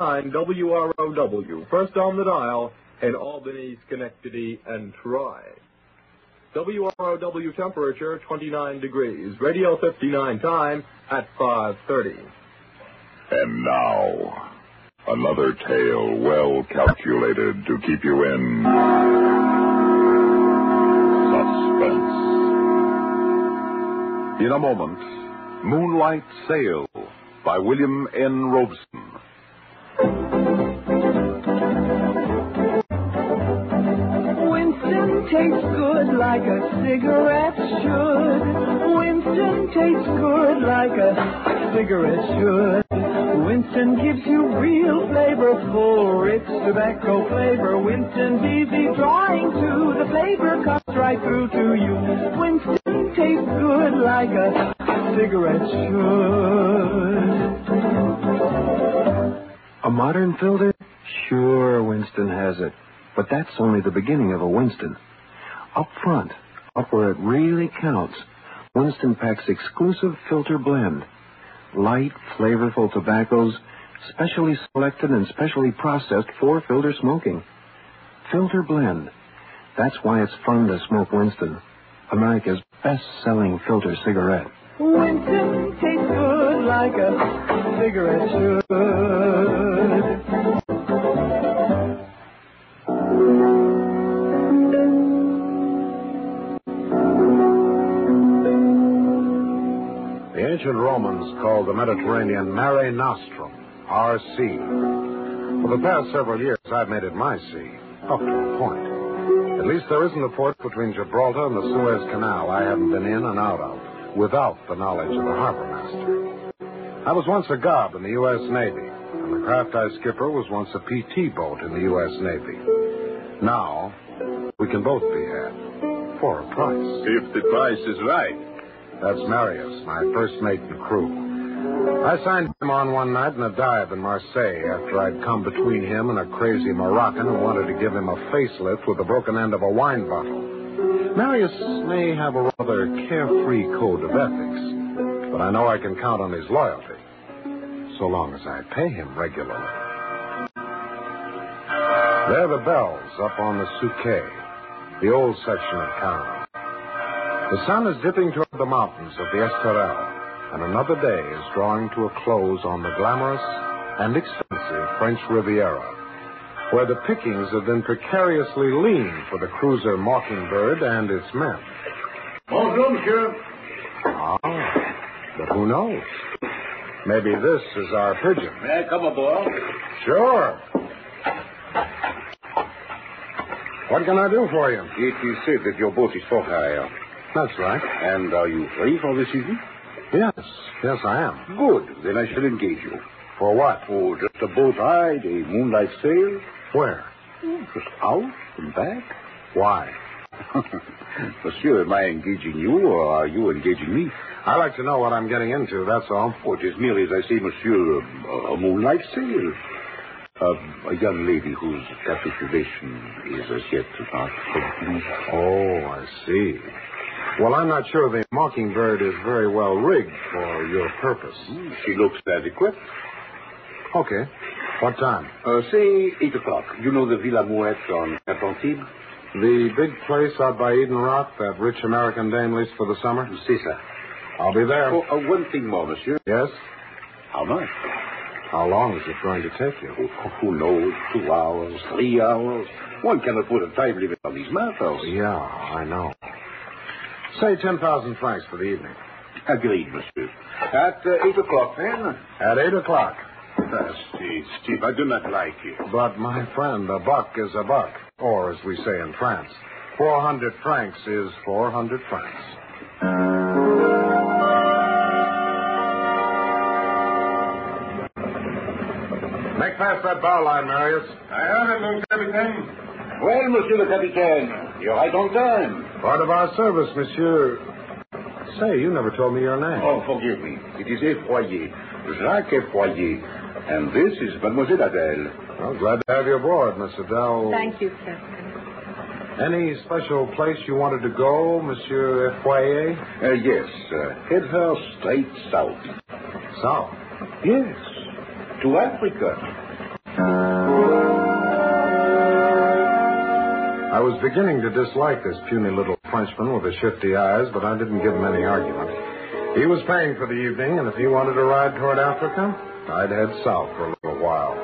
WROW, first on the dial in Albany, Schenectady, and Troy. WROW temperature 29 degrees, radio 59 time at 5:30. And now, another tale well calculated to keep you in suspense. In a moment, Moonlight Sail by William N. Robson. Winston tastes good like a cigarette should. Winston tastes good like a cigarette should. Winston gives you real flavor, full, rich tobacco flavor. Winston's easy drawing too. The flavor comes right through to you. Winston tastes good like a cigarette should. A modern filter? Sure, Winston has it. But that's only the beginning of a Winston. Up front, up where it really counts, Winston packs exclusive filter blend. Light, flavorful tobaccos, specially selected and specially processed for filter smoking. Filter blend. That's why it's fun to smoke Winston, America's best-selling filter cigarette. Winston tastes good like a cigarette should. Romans called the Mediterranean Mare Nostrum, our sea. For the past several years, I've made it my sea, up to a point. At least there isn't a port between Gibraltar and the Suez Canal I haven't been in and out of, without the knowledge of the harbor master. I was once a gob in the U.S. Navy, and the craft I skipper was once a PT boat in the U.S. Navy. Now, we can both be had, for a price. If the price is right. That's Marius, my first mate and crew. I signed him on one night in a dive in Marseille after I'd come between him and a crazy Moroccan who wanted to give him a facelift with the broken end of a wine bottle. Marius may have a rather carefree code of ethics, but I know I can count on his loyalty, so long as I pay him regularly. There are the bells up on the Suquet, the old section of town. The sun is dipping toward the mountains of the Esterel, and another day is drawing to a close on the glamorous and expensive French Riviera, where the pickings have been precariously lean for the cruiser Mockingbird and its men. Bonjour, monsieur. Ah, but who knows? Maybe this is our pigeon. May I come aboard? Sure. What can I do for you? It is said that your boat is for hire. That's right. And are you free for the season? Yes, yes, I am. Good. Then I shall engage you. For what? Oh, just a boat ride, a moonlight sail. Where? Oh, just out and back. Why? Monsieur, am I engaging you or are you engaging me? I like to know what I'm getting into, that's all. Oh, it is merely, as I say, monsieur, a, a moonlight sail. Uh, a young lady whose capitulation is as yet not complete. Oh, I see. Well, I'm not sure the Mockingbird is very well rigged for your purpose. Hmm, She looks adequate. Okay. What time? Uh, say 8 o'clock. You know the Villa Mouette on Atlantique? The big place out by Eden Rock that rich American dame leased for the summer? C'est sir. I'll be there. Oh, uh, one thing more, monsieur. Yes? How much? How long is it going to take you? Oh, who knows? Two hours, three hours. One cannot put a time limit on these matters. Yeah, I know. Say 10,000 francs for the evening. Agreed, monsieur. At uh, 8 o'clock, then? At 8 o'clock. Uh, Steve, Steve, I do not like you. But, my friend, a buck is a buck. Or, as we say in France, 400 francs is 400 francs. Make fast that bow line, Marius. I have it, mon capitaine. Well, monsieur le capitaine, you're right on time. Part of our service, monsieur. Say, you never told me your name. Oh, forgive me. It is Effoyer. Jacques Effoyer. And this is Mademoiselle Adele. Well, glad to have you aboard, Miss Adele. Thank you, Captain. Any special place you wanted to go, Monsieur Effoyer? Uh, yes, uh, head her straight south. South. Yes, to Africa. I was beginning to dislike this puny little Frenchman with the shifty eyes, but I didn't give him any argument. He was paying for the evening, and if he wanted to ride toward Africa, I'd head south for a little while.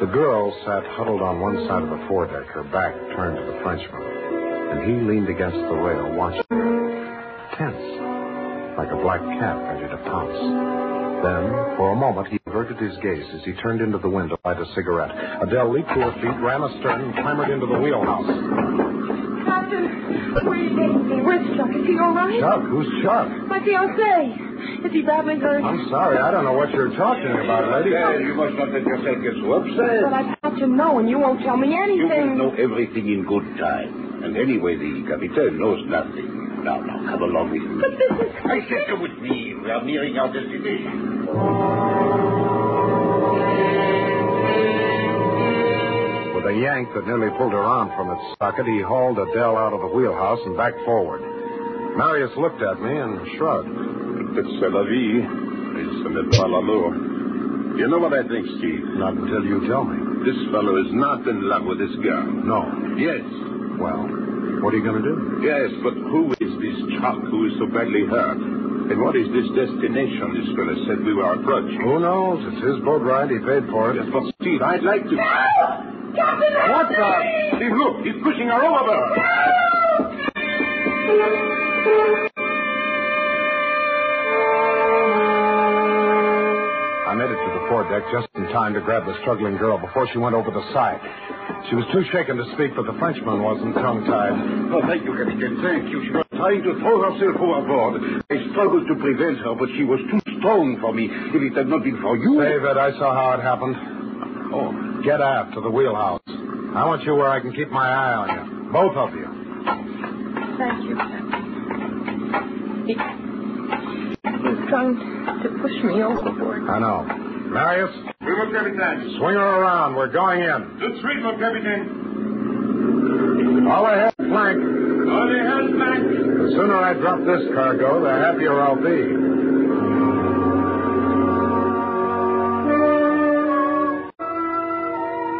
The girl sat huddled on one side of the foredeck, her back turned to the Frenchman, and he leaned against the rail, watching her, tense, like a black cat ready to pounce. Then, for a moment, he averted his gaze as he turned into the window to light a cigarette. Adele leaped to her feet, ran astern, and clambered into the wheelhouse. Captain, where are you taking me? Where's Chuck? Is he all right? Chuck? Who's Chuck? My fiancé. Is he badly hurt? I'm sorry, I don't know what you're talking about, lady. Well, you must not let yourself get so upset. But I've had to know, and you won't tell me anything. You will know everything in good time. And anyway, the Capitaine knows nothing. Now, now, come along with me. But this is... I said come with me. We are nearing our destination. With a yank that nearly pulled her arm from its socket, he hauled Adele out of the wheelhouse and backed forward. Marius looked at me and shrugged. C'est la vie. Et ce n'est pas l'amour. You know what I think, Steve? Not until you tell me. This fellow is not in love with this girl. No. Yes. Well, what are you going to do? Yes, but who is this Chuck who is so badly hurt? And what is this destination this fellow said we were approaching? Who knows? It's his boat ride. He paid for it. Yes, but Steve, I'd like to... No! Captain, What the? Steve, look, he's pushing her overboard. I made it to the foredeck just in time to grab the struggling girl before she went over the side. She was too shaken to speak, but the Frenchman wasn't tongue-tied. Oh, thank you, Captain. Thank you. She was trying to throw herself overboard. I struggled to prevent her, but she was too strong for me. If it had not been for you... David, I saw how it happened. Oh, Get aft to the wheelhouse. I want you where I can keep my eye on you. Both of you. Thank you, Captain. He... He's trying to push me overboard. I know. Marius, we will, Captain. swing her around. We're going in. Good sweep, mon Captain. All ahead, flank. On the hand back. The sooner I drop this cargo, the happier I'll be.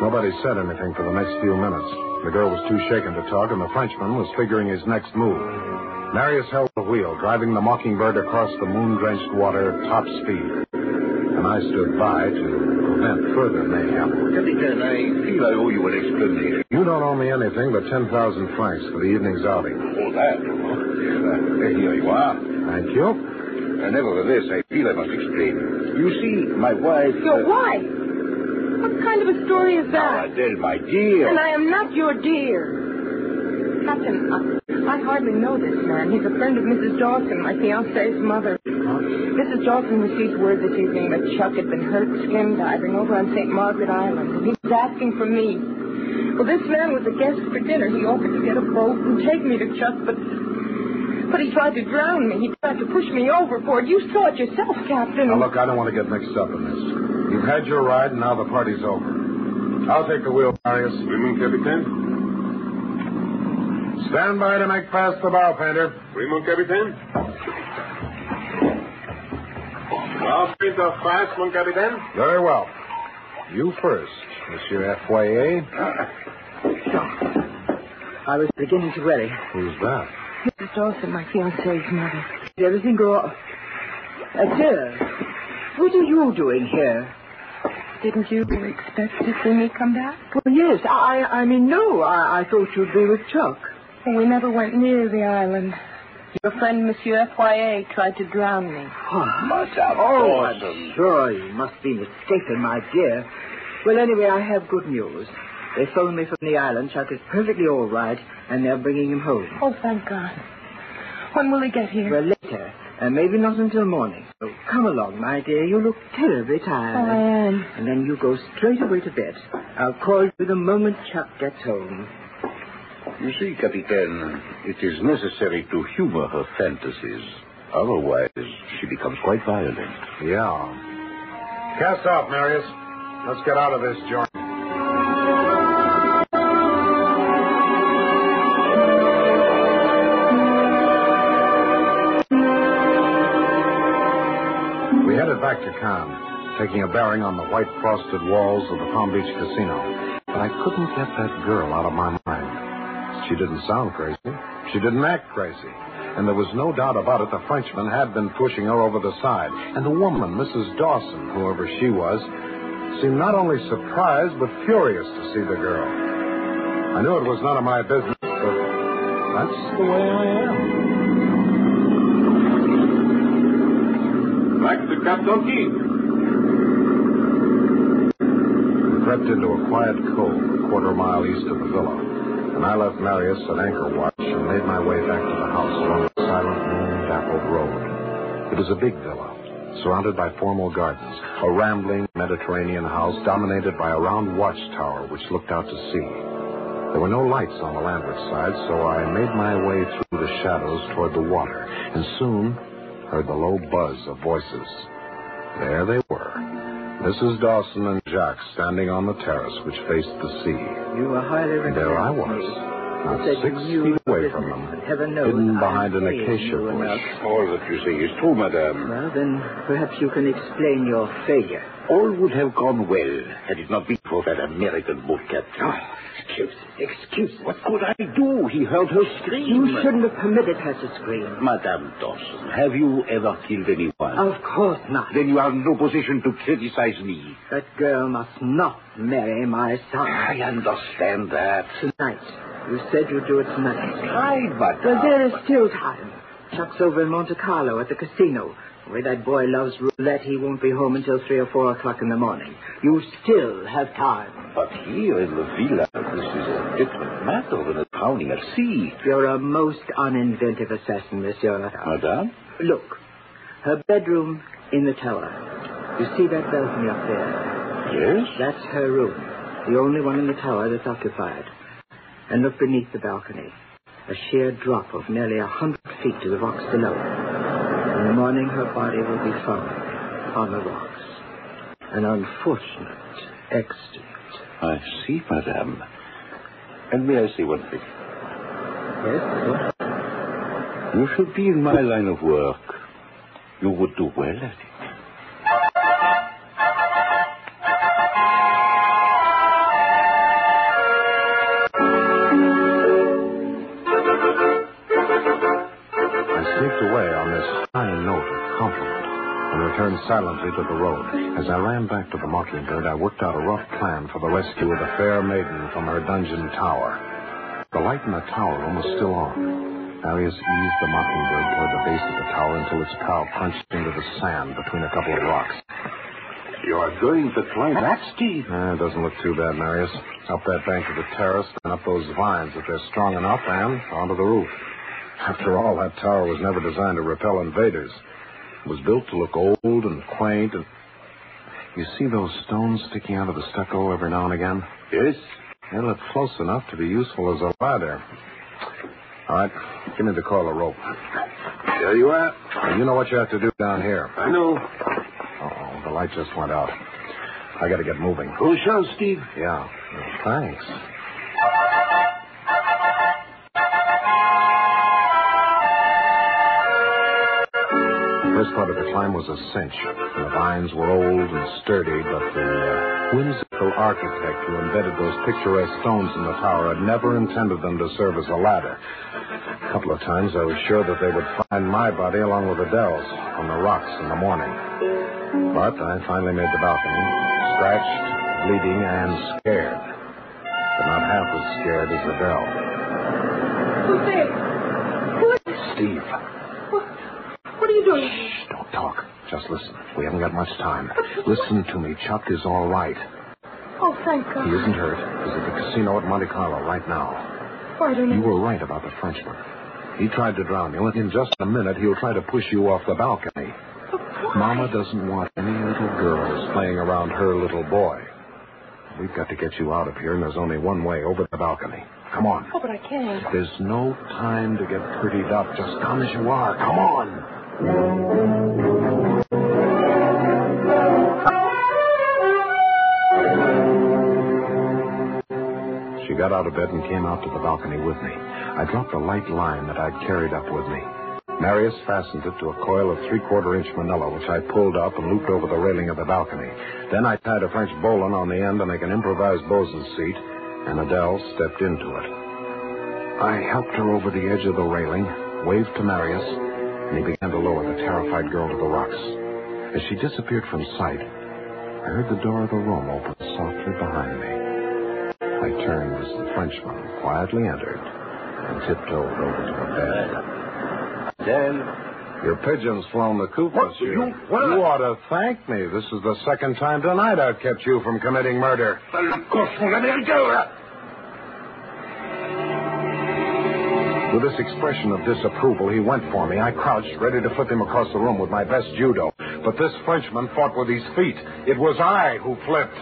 Nobody said anything for the next few minutes. The girl was too shaken to talk, and the Frenchman was figuring his next move. Marius held the wheel, driving the Mockingbird across the moon-drenched water at top speed. And I stood by to prevent further mayhem. Captain, I feel I owe you an explanation. You don't owe me anything but 10,000 francs for the evening's outing. Oh, that. Uh, here you are. Thank you. Uh, nevertheless, I feel I must explain. You see, my wife... Your uh, wife? What kind of a story is Now, that? Adele, my dear. And I am not your dear. Captain, I, I hardly know this man. He's a friend of Mrs. Dawson, my fiancée's mother. Mrs. Dawson received word this evening that Chuck had been hurt skin diving over on St. Margaret Island, and he was asking for me. Well, this man was a guest for dinner. He offered to get a boat and take me to Chuck, but but he tried to drown me. He tried to push me overboard. You saw it yourself, Captain. Now, look, I don't want to get mixed up in this. You've had your ride, and now the party's over. I'll take the wheel, Marius. Oui, mon Captain. Stand by to make fast the bow, painter. Oui, mon Capitaine. Now, speed up fast, mon Capitaine. Very well. You first, Monsieur Foyer. I was beginning to worry. Who's that? Mrs. Dawson, my fiancée's mother. Did everything go... Adele, uh, what are you doing here? Didn't you expect to see me come back? Well, yes. I, I mean, no. I, I thought you'd be with Chuck. We never went near the island. Your friend, Monsieur Foyer, tried to drown me. Oh, Madame Oh, I'm sure you must be mistaken, my dear. Well, anyway, I have good news. They phoned me from the island. Chuck is perfectly all right, and they're bringing him home. Oh, thank God. When will he get here? Well, later, and maybe not until morning. So come along, my dear. You look terribly Oh, I tired. am. And then you go straight away to bed. I'll call you the moment Chuck gets home. You see, Capitaine, it is necessary to humor her fantasies. Otherwise, she becomes quite violent. Yeah. Cast off, Marius. Let's get out of this joint. We headed back to Cannes, taking a bearing on the white frosted walls of the Palm Beach Casino. But I couldn't get that girl out of my mind. She didn't sound crazy. She didn't act crazy. And there was no doubt about it, the Frenchman had been pushing her over the side. And the woman, Mrs. Dawson, whoever she was, seemed not only surprised, but furious to see the girl. I knew it was none of my business, but that's the way I am. Back to Captain King. We crept into a quiet cove a quarter mile east of the villa, and I left Marius at anchor watch and made my way back to the house along the silent, moon-dappled road. It was a big villa, surrounded by formal gardens, a rambling Mediterranean house dominated by a round watchtower which looked out to sea. There were no lights on the landward side, so I made my way through the shadows toward the water, and soon heard the low buzz of voices. There they were. Mrs. Dawson and Jacques standing on the terrace which faced the sea. You were highly And there I was, not six you feet away from them, and heaven knows hidden behind an acacia you enough. bush. All that you say is true, madame. Well, then perhaps you can explain your failure. All would have gone well had it not been for that American boat captain. Oh, excuses, excuses. What could I do? He heard her scream. You shouldn't have permitted her to scream. Madame Dawson, have you ever killed anyone? Of course not. Then you are in no position to criticize me. That girl must not marry my son. I understand that. Tonight. You said you'd do it tonight. Right, madame. Well, uh, there is still time. Chuck's over in Monte Carlo at the casino. The way that boy loves roulette, he won't be home until 3 or 4 o'clock in the morning. You still have time. But here in the villa, this is a different matter than a drowning at sea. You're a most uninventive assassin, Monsieur. Madame? Look, her bedroom in the tower. You see that balcony up there? Yes? That's her room, the only one in the tower that's occupied. And look beneath the balcony. A sheer drop of nearly a hundred feet to the rocks below. In the morning, her body will be found on the rocks. An unfortunate accident. I see, madame. And may I say one thing? Yes, sir? You should be in my line of work. You would do well at it. Silently to the road. As I ran back to the Mockingbird, I worked out a rough plan for the rescue of the fair maiden from her dungeon tower. The light in the tower room was still on. Marius eased the Mockingbird toward the base of the tower until its prow punched into the sand between a couple of rocks. You are going to climb that steep. Eh, it doesn't look too bad, Marius. Up that bank of the terrace and up those vines if they're strong enough and onto the roof. After all, that tower was never designed to repel invaders. Was built to look old and quaint and. You see those stones sticking out of the stucco every now and again? Yes? They look close enough to be useful as a ladder. All right, give me the coil of rope. There you are. Now, you know what you have to do down here. I know. Uh-oh, the light just went out. I gotta get moving. Who shall, Steve? Yeah. Thanks. The first part of the climb was a cinch. and The vines were old and sturdy, but the uh, whimsical architect who embedded those picturesque stones in the tower had never intended them to serve as a ladder. A couple of times I was sure that they would find my body along with Adele's on the rocks in the morning. But I finally made the balcony, scratched, bleeding, and scared. But not half as scared as Adele. Who's there? Who is Steve, What, what are you doing? shh, don't talk. Just listen. We haven't got much time. Listen to me. Chuck is all right. Oh, thank God. He isn't hurt. He's at the casino at Monte Carlo right now. Why don't You were right about the Frenchman. He tried to drown you, and in just a minute he'll try to push you off the balcony. Mama doesn't want any little girls playing around her little boy. We've got to get you out of here, and there's only one way over the balcony. Come on. Oh, but I can't. There's no time to get prettied up. Just come as you are. Come on. Got out of bed and came out to the balcony with me. I dropped a light line that I'd carried up with me. Marius fastened it to a coil of three-quarter inch manila, which I pulled up and looped over the railing of the balcony. Then I tied a French bowline on the end to make an improvised bosun's seat, and Adele stepped into it. I helped her over the edge of the railing, waved to Marius, and he began to lower the terrified girl to the rocks. As she disappeared from sight, I heard the door of the room open softly behind me. I turned as the Frenchman quietly entered and tiptoed over to the bed. Dan, Your pigeon's flown the coop, What? monsieur. You- what? You ought to thank me. This is the second time tonight I've kept you from committing murder. well, of course, let me. With this expression of disapproval, he went for me. I crouched, ready to flip him across the room with my best judo. But this Frenchman fought with his feet. It was I who flipped.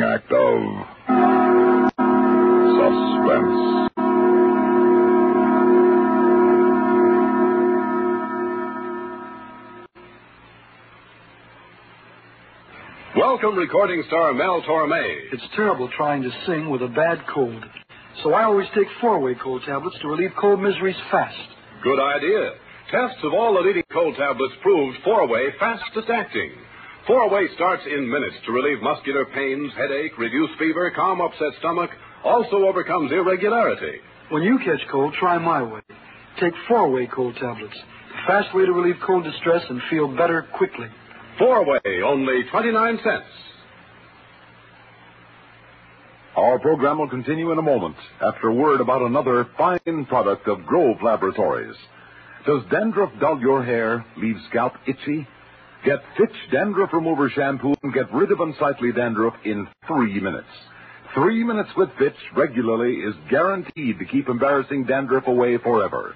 Act of Suspense. Welcome, recording star Mel Torme. It's terrible trying to sing with a bad cold. So I always take four-way cold tablets to relieve cold miseries fast. Good idea. Tests of all the leading cold tablets proved four-way fastest acting. Four-way starts in minutes to relieve muscular pains, headache, reduce fever, calm upset stomach, also overcomes irregularity. When you catch cold, try my way. Take four-way cold tablets. The fast way to relieve cold distress and feel better quickly. Four-way, only 29 cents. Our program will continue in a moment after a word about another fine product of Grove Laboratories. Does dandruff dull your hair, leave scalp itchy? Get Fitch Dandruff Remover Shampoo and get rid of unsightly dandruff in three minutes. Three minutes with Fitch regularly is guaranteed to keep embarrassing dandruff away forever.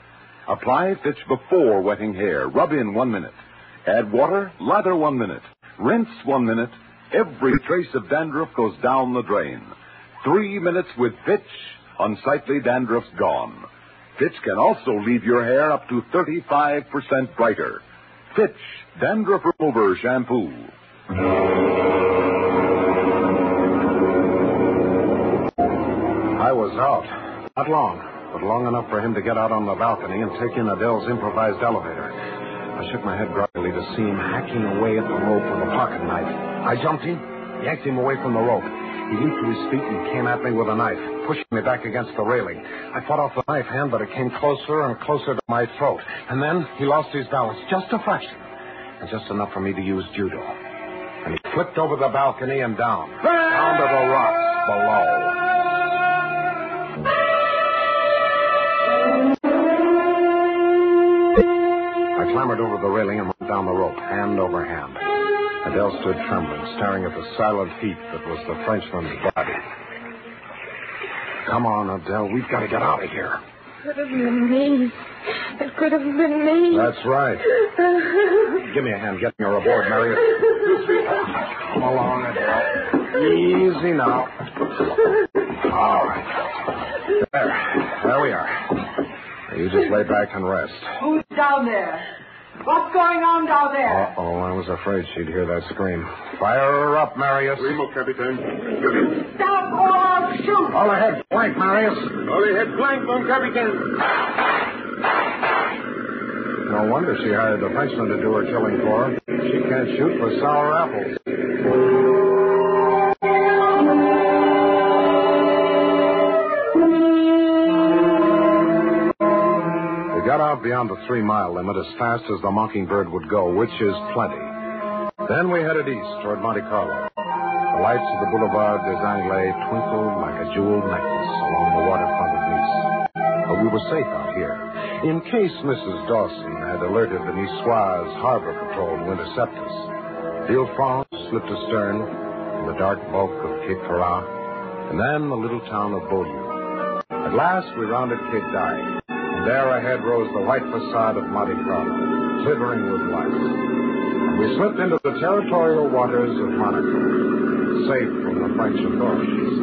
Apply Fitch before wetting hair. Rub in one minute. Add water, lather one minute. Rinse one minute. Every trace of dandruff goes down the drain. Three minutes with Fitch, unsightly dandruff's gone. Fitch can also leave your hair up to 35% brighter. Fitch Dandruff Remover Shampoo. I was out. Not long, but long enough for him to get out on the balcony and take in Adele's improvised elevator. I shook my head groggily to see him hacking away at the rope with a pocket knife. I jumped in, yanked him away from the rope. He leaped to his feet and came at me with a knife, pushing me back against the railing. I fought off the knife hand, but it came closer and closer to my throat. And then he lost his balance just a fraction, and just enough for me to use judo. And he flipped over the balcony and down, down to the rocks below. I clambered over the railing and went down the rope, hand over hand. Adele stood trembling, staring at the silent heap that was the Frenchman's body. Come on, Adele. We've got to get out of here. It could have been me. It could have been me. That's right. Give me a hand getting her aboard, Marius. Come along, Adele. Easy now. All right. There. There we are. You just lay back and rest. Who's down there? What's going on down there? Uh-oh, I was afraid she'd hear that scream. Fire her up, Marius. Primo, Capitan. Stop or I'll shoot! All ahead, flank, Marius. All ahead, flank, mon Capitan. No wonder she hired the Frenchman to do her killing for her. She can't shoot for sour apples. Beyond the three mile limit as fast as the Mockingbird would go, which is plenty. Then we headed east toward Monte Carlo. The lights of the Boulevard des Anglais twinkled like a jeweled necklace along the waterfront of Nice. But we were safe out here. In case Mrs. Dawson had alerted the Niçoise Harbor Patrol to intercept us, Villefranche slipped astern in the dark bulk of Cape Ferrat, and then the little town of Beaulieu. At last, we rounded Cape d'Ail, and there ahead rose the white facade of Monte Carlo, glittering with lights. And we slipped into the territorial waters of Monaco, safe from the French authorities.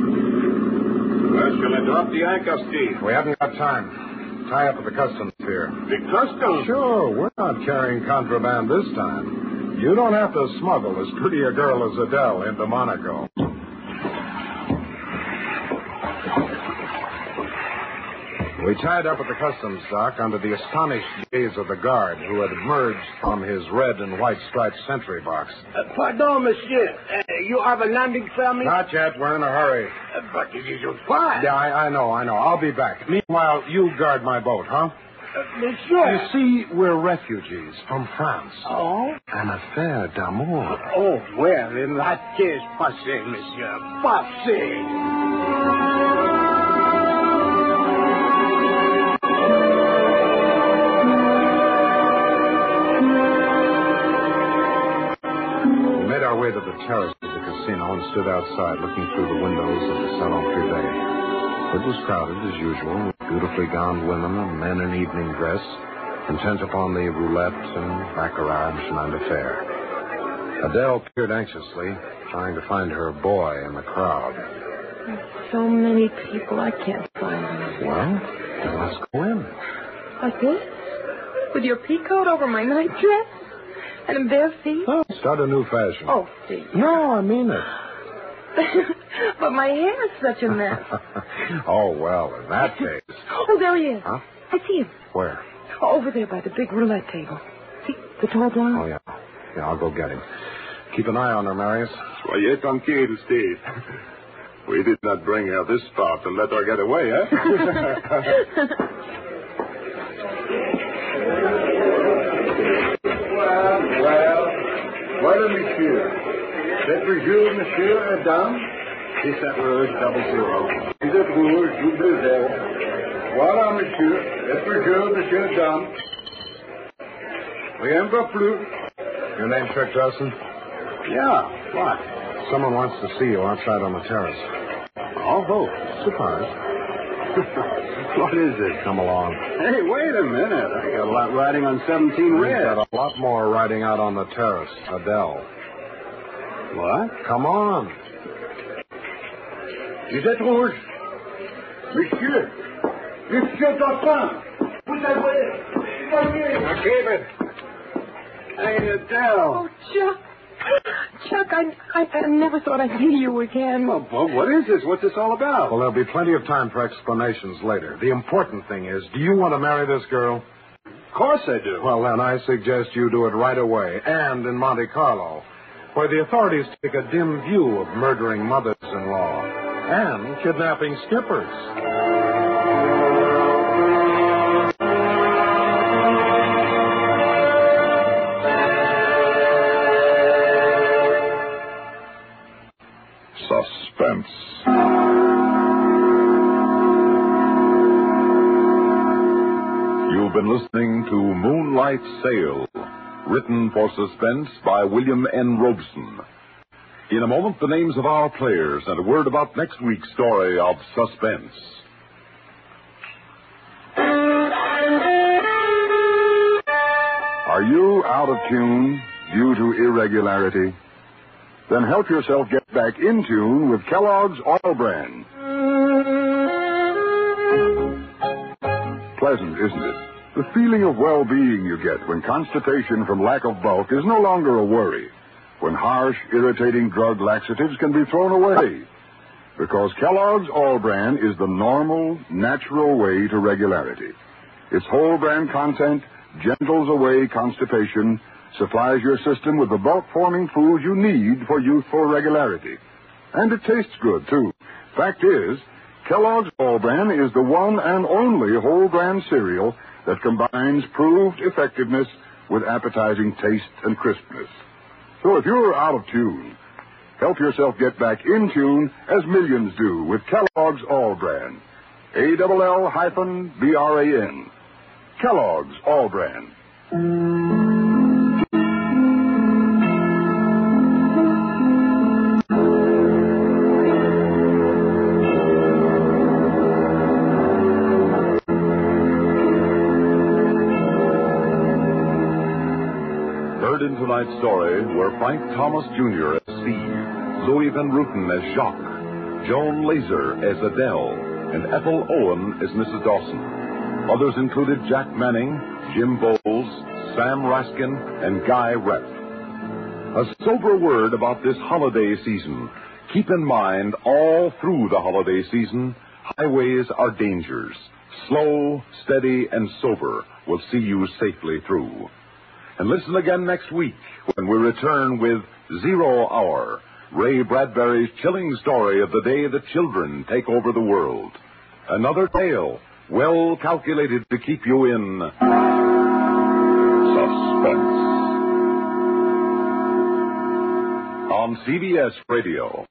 Where shall I drop the anchor, Steve? We haven't got time. Tie up at the customs pier. The customs? Sure, we're not carrying contraband this time. You don't have to smuggle as pretty a girl as Adele into Monaco. We tied up at the customs dock under the astonished gaze of the guard who had emerged from his red and white striped sentry box. Uh, pardon, monsieur. Uh, you have a landing permit? Not yet. We're in a hurry. Uh, but it is your fine. Yeah, I, I know, I know. I'll be back. Meanwhile, you guard my boat, huh? Uh, monsieur. You see, we're refugees from France. Oh? An affair d'amour. Oh, well, in that case, passez, monsieur. Passez. Made our way to the terrace of the casino and stood outside looking through the windows of the Salon Privé. It was crowded as usual, with beautifully gowned women and men in evening dress, intent upon the roulette and baccarat and fer. Adele peered anxiously, trying to find her boy in the crowd. There's So many people, I can't find them. Well, then let's go in. Like this? With your peacoat over my nightdress? And bare feet? Oh, start a new fashion. Oh, Steve. No, I mean it. but my hair is such a mess. oh, well, in that case. Oh, there he is. Huh? I see him. Where? Over there by the big roulette table. See, the tall blonde? Oh, yeah. Yeah, I'll go get him. Keep an eye on her, Marius. Soyez tranquille, Steve. We did not bring her this far to let her get away, eh? Well, well, voilà, monsieur. C'est toujours monsieur et dame. C'est ça rouge, double zero. C'est rouge, double zero. Voilà, monsieur. C'est toujours monsieur et dame. Rien pas plus. Your name, Trick Dawson? Yeah, what? Someone wants to see you outside on the terrace. Oh, who? Surprise. What is it? Come along. Hey, wait a minute. I got a lot riding on 17 We've red. got a lot more riding out on the terrace. Adele. What? Come on. Vous êtes rouge. Monsieur. Monsieur Dawson. Vous avez... Voyez. Now keep it. Hey, Adele. Oh, Chuck. Chuck, I, I, I never thought I'd see you again. Well, Bob, what is this? What's this all about? Well, there'll be plenty of time for explanations later. The important thing is, do you want to marry this girl? Of course I do. Well, then I suggest you do it right away, and in Monte Carlo, where the authorities take a dim view of murdering mothers-in-law and kidnapping skippers. Suspense. You've been listening to Moonlight Sail, written for suspense by William N. Robson. In a moment, the names of our players and a word about next week's story of suspense. Are you out of tune due to irregularity? Then help yourself get back in tune with Kellogg's All Bran. Pleasant, isn't it? The feeling of well-being you get when constipation from lack of bulk is no longer a worry. When harsh, irritating drug laxatives can be thrown away. Because Kellogg's All Bran is the normal, natural way to regularity. Its whole brand content, gentles away constipation, supplies your system with the bulk forming food you need for youthful regularity. And it tastes good, too. Fact is, Kellogg's All Bran is the one and only whole bran cereal that combines proved effectiveness with appetizing taste and crispness. So if you're out of tune, help yourself get back in tune as millions do with Kellogg's All Bran. A-double-L hyphen B-R-A-N. Kellogg's All Bran. Heard in tonight's story were Frank Thomas Jr. as Steve, Luis Van Rooten as Jacques, Joan Lazer as Adele, and Ethel Owen as Mrs. Dawson. Others included Jack Manning, Jim Boles, Sam Raskin, and Guy Repp. A sober word about this holiday season. Keep in mind, all through the holiday season, highways are dangers. Slow, steady, and sober will see you safely through. And listen again next week when we return with Zero Hour, Ray Bradbury's chilling story of the day the children take over the world. Another tale well calculated to keep you in suspense. On CBS Radio.